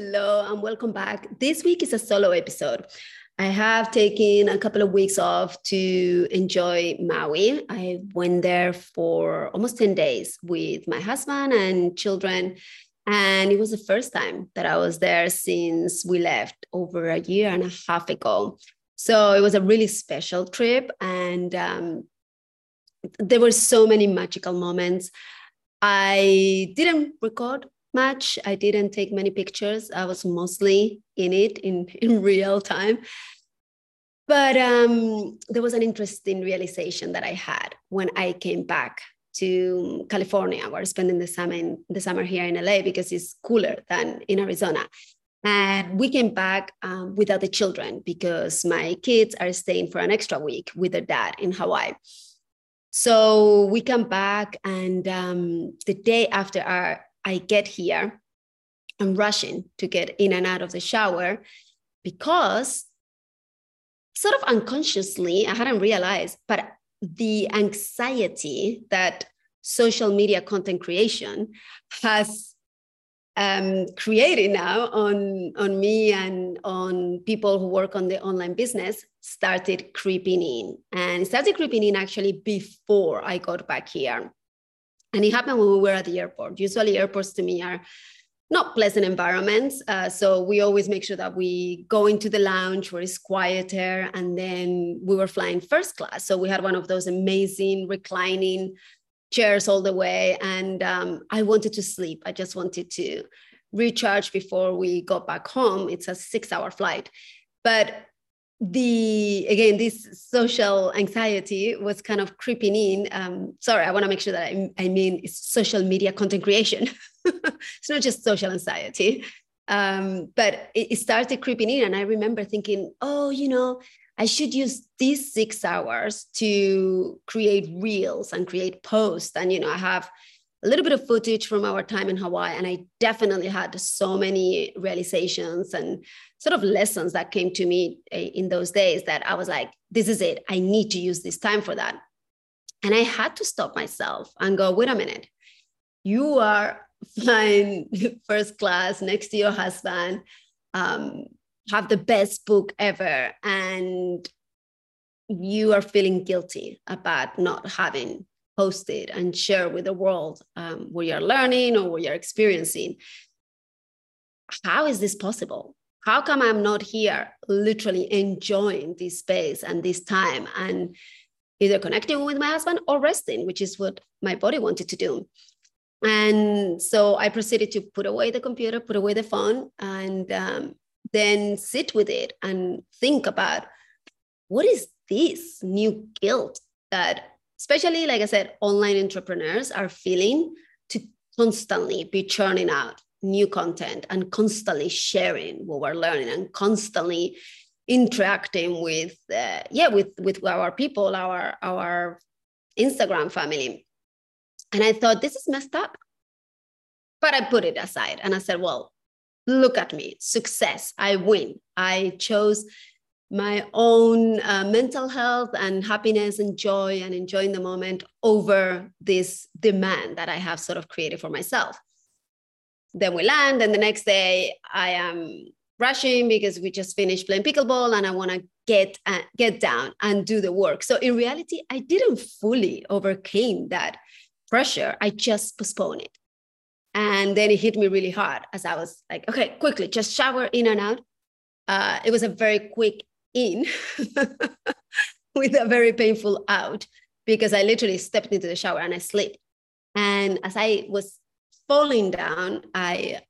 Hello, and welcome back. This week is a solo episode. I have taken a couple of weeks off to enjoy Maui. I went there for almost 10 days with my husband and children. And it was the first time that I was there since we left over a year and a half ago. So it was a really special trip. And um, there were so many magical moments. I didn't record much. I didn't take many pictures. I was mostly in it in, in real time. But um, there was an interesting realization that I had when I came back to California. We're spending the summer in the summer here in LA because it's cooler than in Arizona. And we came back um, without the children because my kids are staying for an extra week with their dad in Hawaii. So we come back, and um, the day after our I get here, I'm rushing to get in and out of the shower because sort of unconsciously, I hadn't realized, but the anxiety that social media content creation has um, created now on, on me and on people who work on the online business started creeping in. And started creeping in actually before I got back here. And it happened when we were at the airport. Usually, airports to me are not pleasant environments. Uh, so we always make sure that we go into the lounge where it's quieter. And then we were flying first class. So we had one of those amazing reclining chairs all the way. And um, I wanted to sleep. I just wanted to recharge before we got back home. It's a six hour flight. But the again this social anxiety was kind of creeping in. Um, sorry i want to make sure that I, I mean it's social media content creation. It's not just social anxiety. Um, but it, it started creeping in and i remember thinking oh you know i should use these six hours to create reels and create posts and you know i have a little bit of footage from our time in Hawaii. And I definitely had so many realizations and sort of lessons that came to me eh, in those days that I was like, this is it. I need to use this time for that. And I had to stop myself and go, wait a minute. You are flying first class next to your husband, um, have the best book ever, and you are feeling guilty about not having post it and share with the world um, what you're learning or what you're experiencing. How is this possible? How come I'm not here literally enjoying this space and this time and either connecting with my husband or resting, which is what my body wanted to do? And so I proceeded to put away the computer, put away the phone, and um, then sit with it and think about what is this new guilt that especially like I said, online entrepreneurs are feeling to constantly be churning out new content and constantly sharing what we're learning and constantly interacting with uh, yeah with with our people our our instagram family. And i thought this is messed up. But i put it aside and i said well look at me. Success. I win. I chose my own uh, mental health and happiness and joy and enjoying the moment over this demand that I have sort of created for myself. Then we land, and the next day I am rushing because we just finished playing pickleball and I want to get uh, get down and do the work. So in reality, I didn't fully overcame that pressure. I just postponed it. And then it hit me really hard as I was like, okay, quickly, just shower in and out. Uh, it was a very quick in with a very painful out because I literally stepped into the shower and I slipped. And as I was falling down, I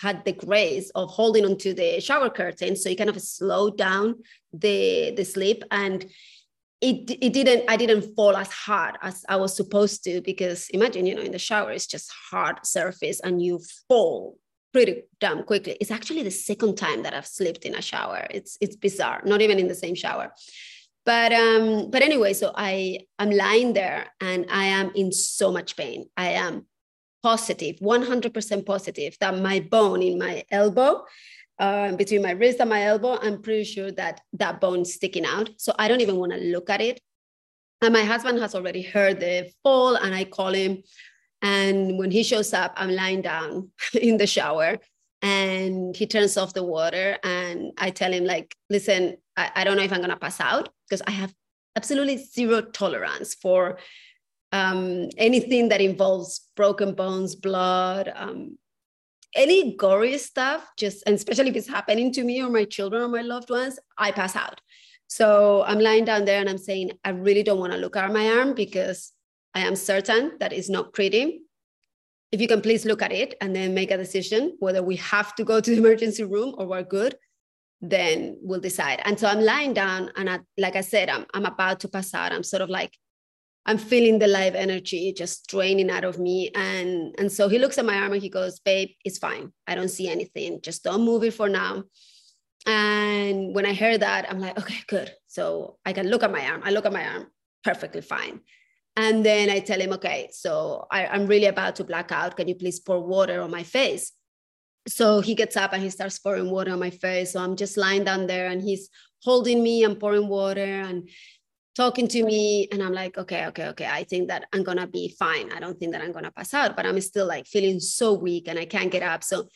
had the grace of holding onto the shower curtain. So you kind of slow down the, the sleep. And it, it didn't i didn't fall as hard as i was supposed to because imagine you know in the shower it's just hard surface and you fall pretty damn quickly it's actually the second time that i've slept in a shower it's it's bizarre not even in the same shower but um but anyway so i i'm lying there and i am in so much pain i am positive 100% positive that my bone in my elbow uh, between my wrist and my elbow, I'm pretty sure that that bone's sticking out. So I don't even want to look at it. And my husband has already heard the fall, and I call him. And when he shows up, I'm lying down in the shower and he turns off the water. And I tell him, like, listen, I, I don't know if I'm going to pass out because I have absolutely zero tolerance for um, anything that involves broken bones, blood, um, any gory stuff, just and especially if it's happening to me or my children or my loved ones, I pass out. So I'm lying down there and I'm saying, I really don't want to look at my arm because I am certain that it's not pretty. If you can please look at it and then make a decision whether we have to go to the emergency room or we're good, then we'll decide. And so I'm lying down and I, like I said, I'm, I'm about to pass out. I'm sort of like I'm feeling the live energy just draining out of me. And, and so he looks at my arm and he goes, Babe, it's fine. I don't see anything. Just don't move it for now. And when I heard that, I'm like, okay, good. So I can look at my arm. I look at my arm, perfectly fine. And then I tell him, okay, so I, I'm really about to black out. Can you please pour water on my face? So he gets up and he starts pouring water on my face. So I'm just lying down there and he's holding me and pouring water. And talking to me and i'm like okay okay okay i think that i'm gonna be fine i don't think that i'm gonna pass out but i'm still like feeling so weak and i can't get up so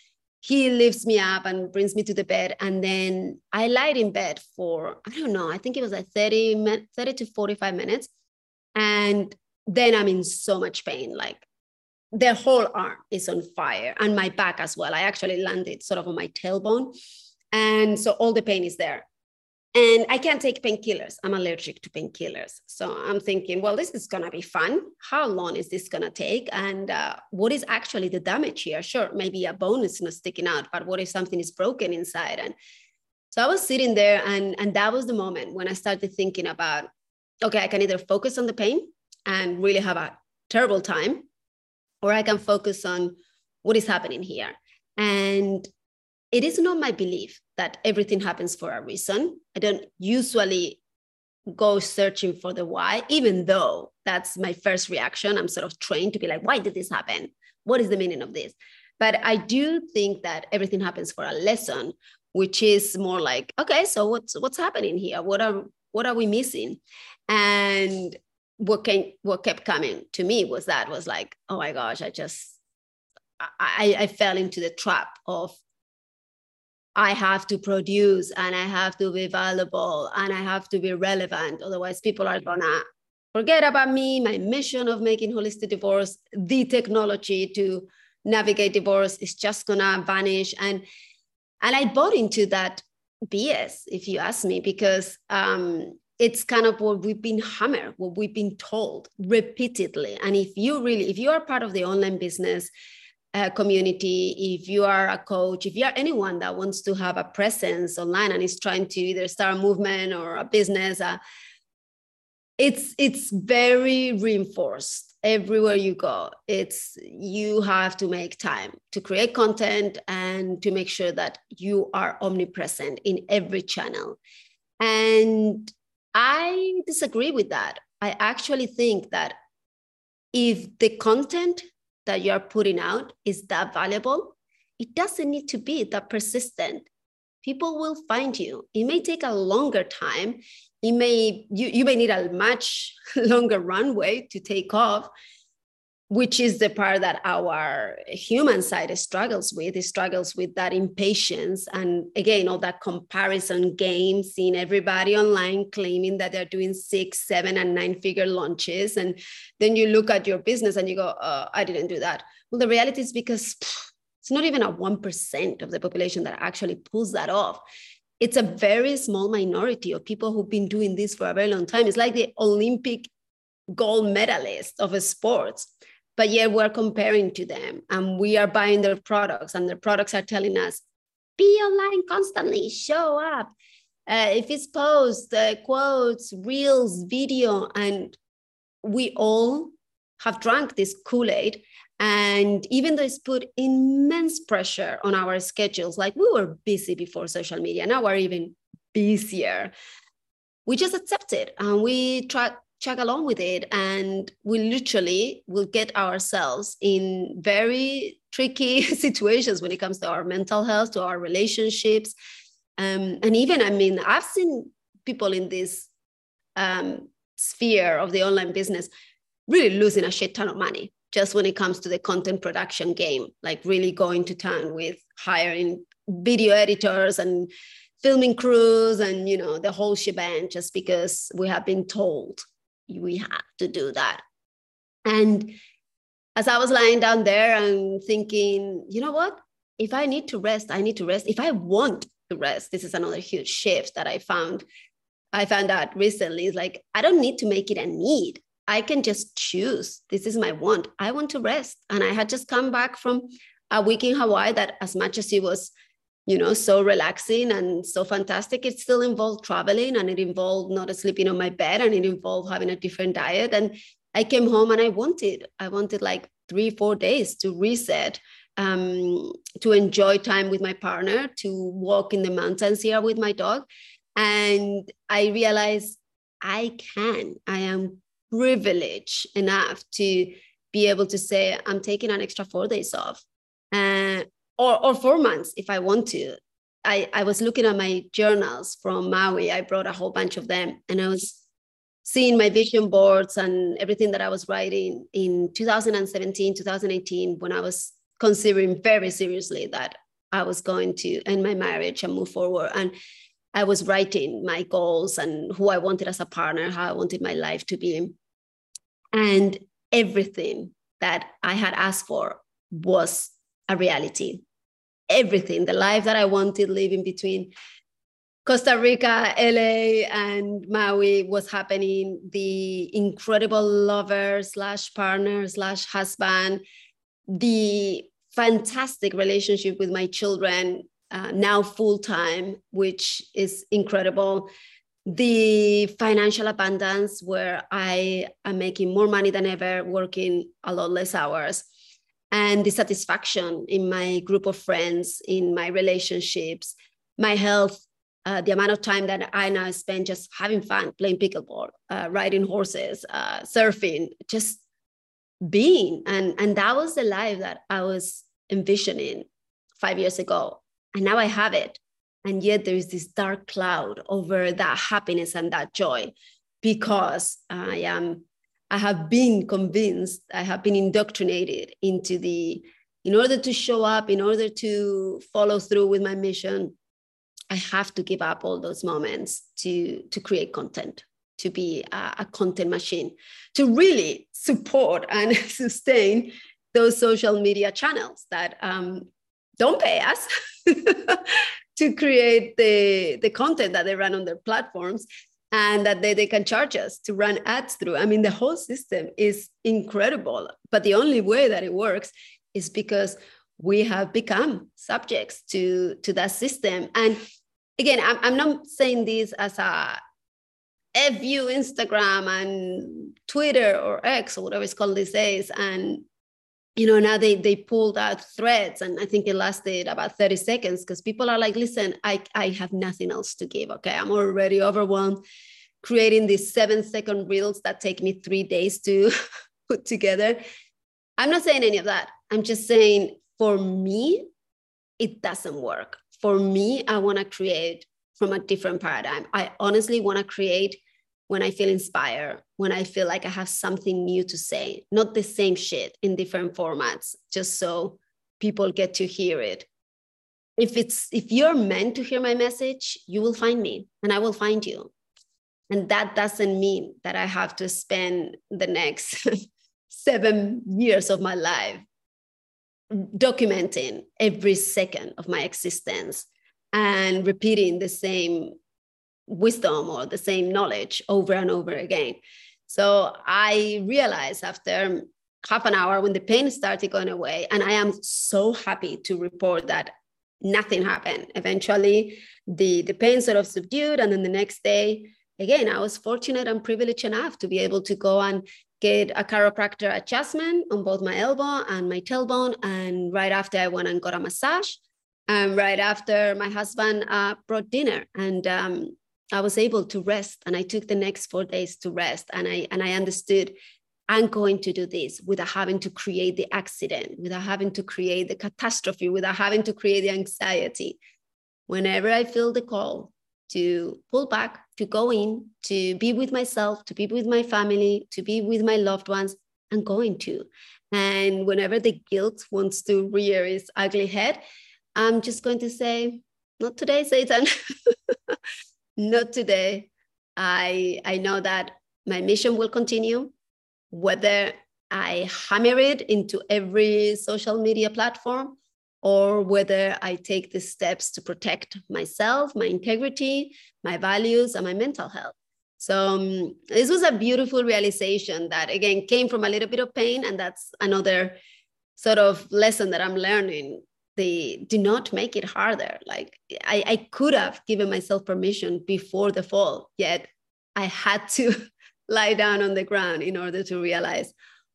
he lifts me up and brings me to the bed and then i lied in bed for i don't know i think it was like 30 30 to 45 minutes and then i'm in so much pain like the whole arm is on fire and my back as well i actually landed sort of on my tailbone and so all the pain is there and I can't take painkillers. I'm allergic to painkillers. So I'm thinking, well, this is going to be fun. How long is this going to take? And uh, what is actually the damage here? Sure, maybe a bone is not sticking out, but what if something is broken inside? And so I was sitting there, and, and that was the moment when I started thinking about, okay, I can either focus on the pain and really have a terrible time, or I can focus on what is happening here. And it is not my belief that everything happens for a reason. I don't usually go searching for the why, even though that's my first reaction. I'm sort of trained to be like, why did this happen? What is the meaning of this? But I do think that everything happens for a lesson, which is more like, okay, so what's what's happening here? What are what are we missing? And what came what kept coming to me was that was like, oh my gosh, I just I, I fell into the trap of I have to produce and I have to be valuable and I have to be relevant. Otherwise, people are gonna forget about me, my mission of making holistic divorce, the technology to navigate divorce is just gonna vanish. And and I bought into that BS, if you ask me, because um, it's kind of what we've been hammered, what we've been told repeatedly. And if you really, if you are part of the online business, uh, community, if you are a coach, if you are anyone that wants to have a presence online and is trying to either start a movement or a business, uh, it's it's very reinforced everywhere you go. It's you have to make time to create content and to make sure that you are omnipresent in every channel. And I disagree with that. I actually think that if the content that you're putting out is that valuable, it doesn't need to be that persistent. People will find you. It may take a longer time. It may you, you may need a much longer runway to take off, which is the part that our human side struggles with it struggles with that impatience and again all that comparison game seeing everybody online claiming that they're doing six seven and nine figure launches and then you look at your business and you go uh, i didn't do that well the reality is because pff, it's not even a 1% of the population that actually pulls that off. It's a very small minority of people who've been doing this for a very long time. It's like the olympic gold medalist of a sports. But yet we're comparing to them and we are buying their products and their products are telling us be online constantly show up. Uh, if it's posts, uh, quotes, reels, video, and we all have drunk this Kool Aid. And even though it's put immense pressure on our schedules, like we were busy before social media, now we're even busier. We just accept it and we try check along with it. And we literally will get ourselves in very tricky situations when it comes to our mental health to our relationships. Um, and even i mean i've seen people in this um, sphere of the online business really losing a shit ton of money just when it comes to the content production game like really going to town with hiring video editors and filming crews and you know the whole shebang just because we have been told we have to do that. And as I was lying down there and thinking, you know what? If I need to rest, I need to rest. If I want to rest, this is another huge shift that I found. I found out recently is like, I don't need to make it a need. I can just choose. This is my want. I want to rest. And I had just come back from a week in Hawaii that, as much as it was you know so relaxing and so fantastic it still involved traveling and it involved not sleeping on my bed and it involved having a different diet and i came home and i wanted i wanted like three four days to reset um, to enjoy time with my partner to walk in the mountains here with my dog and i realized i can i am privileged enough to be able to say i'm taking an extra four days off uh, or, or four months if I want to. I, I was looking at my journals from Maui. I brought a whole bunch of them and I was seeing my vision boards and everything that I was writing in 2017, 2018, when I was considering very seriously that I was going to end my marriage and move forward. And I was writing my goals and who I wanted as a partner, how I wanted my life to be. And everything that I had asked for was a reality everything, the life that I wanted living between Costa Rica, LA, and Maui was happening. The incredible lover slash partner slash husband, the fantastic relationship with my children, uh, now full time, which is incredible. The financial abundance, where I am making more money than ever, working a lot less hours and the satisfaction in my group of friends, in my relationships, my health, uh, the amount of time that I now spend just having fun, playing pickleball, uh, riding horses, uh, surfing, just being. And, and that was the life that I was envisioning five years ago. And now I have it. And yet there is this dark cloud over that happiness and that joy because I am I have been convinced, I have been indoctrinated into the, in order to show up, in order to follow through with my mission, I have to give up all those moments to, to create content, to be a, a content machine, to really support and sustain those social media channels that um, don't pay us to create the, the content that they run on their platforms and that they, they can charge us to run ads through. I mean, the whole system is incredible. But the only way that it works is because we have become subjects to, to that system. And again, I'm, I'm not saying this as a F you Instagram and Twitter or X or whatever it's called these days. And you know now they they pulled out threads and i think it lasted about 30 seconds because people are like listen i i have nothing else to give okay? I'm already overwhelmed creating these seven second reels that take me three days to put together. I'm not saying any of that. I'm just saying for me it doesn't work. For me i want to create from a different paradigm. I honestly want to create when I feel inspired, when I feel like I have something new to say, not the same shit in different formats, just so people get to hear it. If it's if you're meant to hear my message, you will find me and I will find you. And that doesn't mean that I have to spend the next seven years of my life documenting every second of my existence and repeating the same wisdom or the same knowledge over and over again. So I realized after half an hour when the pain started going away, and I am so happy to report that nothing happened. Eventually, the, the pain sort of subdued. And then the next day, again, I was fortunate and privileged enough to be able to go and get a chiropractor adjustment on both my elbow and my tailbone. And right after, I went and got a massage. And right after, my husband uh, brought dinner. And um, I was able to rest. And I took the next four days to rest. And I, and I understood I'm going to do this without having to create the accident, without having to create the catastrophe, without having to create the anxiety. Whenever I feel the call to pull back, to go in, to be with myself, to be with my family, to be with my loved ones, I'm going to. And whenever the guilt wants to rear its ugly head, I'm just going to say, not today, Satan. not today. I, I know that my mission will continue whether I hammer it into every social media platform or whether I take the steps to protect myself, my integrity, my values, and my mental health. So um, this was a beautiful realization that again came from a little bit of pain, and that's another sort of lesson that I'm learning. They do not make it harder. Like I, I could have given myself permission before the fall, yet I had to lie down on the ground in order to realize,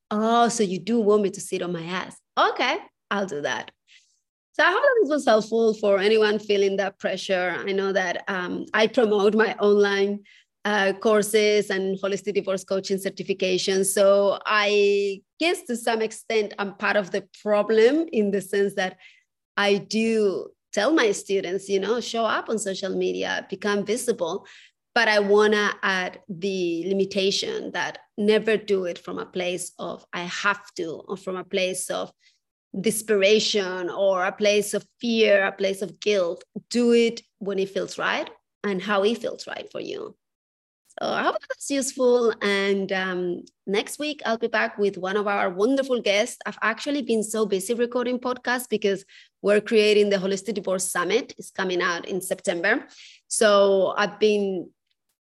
oh, so you do want me to sit on my ass. Okay, I'll do that. So I hope that this was helpful for anyone feeling that pressure. I know that um, I promote my online uh, courses and holistic divorce coaching certification. So I guess to some extent, I'm part of the problem in the sense that I do tell my students, you know, show up on social media, become visible but I want to add the limitation that never do it from a place of I have to, or from a place of desperation, or a place of fear, a place of guilt. Do it when it feels right and how it feels right for you. So I hope that's useful. And um, next week, I'll be back with one of our wonderful guests. I've actually been so busy recording podcasts because we're creating the Holistic Divorce Summit. It's coming out in September. So I've been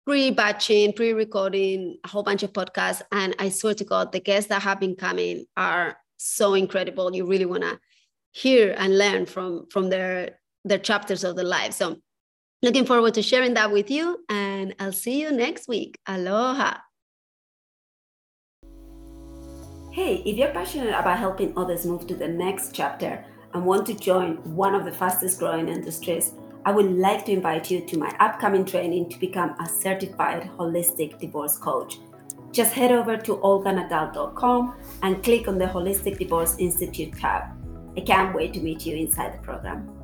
pre-batching, pre-recording a whole bunch of podcasts. And I swear to God, the guests that have been coming are so incredible. You really want to hear and learn from from their their chapters of their life. So looking forward to sharing that with you. And I'll see you next week. Aloha. Hey, if you're passionate about helping others move to the next chapter and want to join one of the fastest growing industries, I would like to invite you to my upcoming training to become a certified holistic divorce coach. Just head over to olganadal.com and click on the Holistic Divorce Institute tab. I can't wait to meet you inside the program.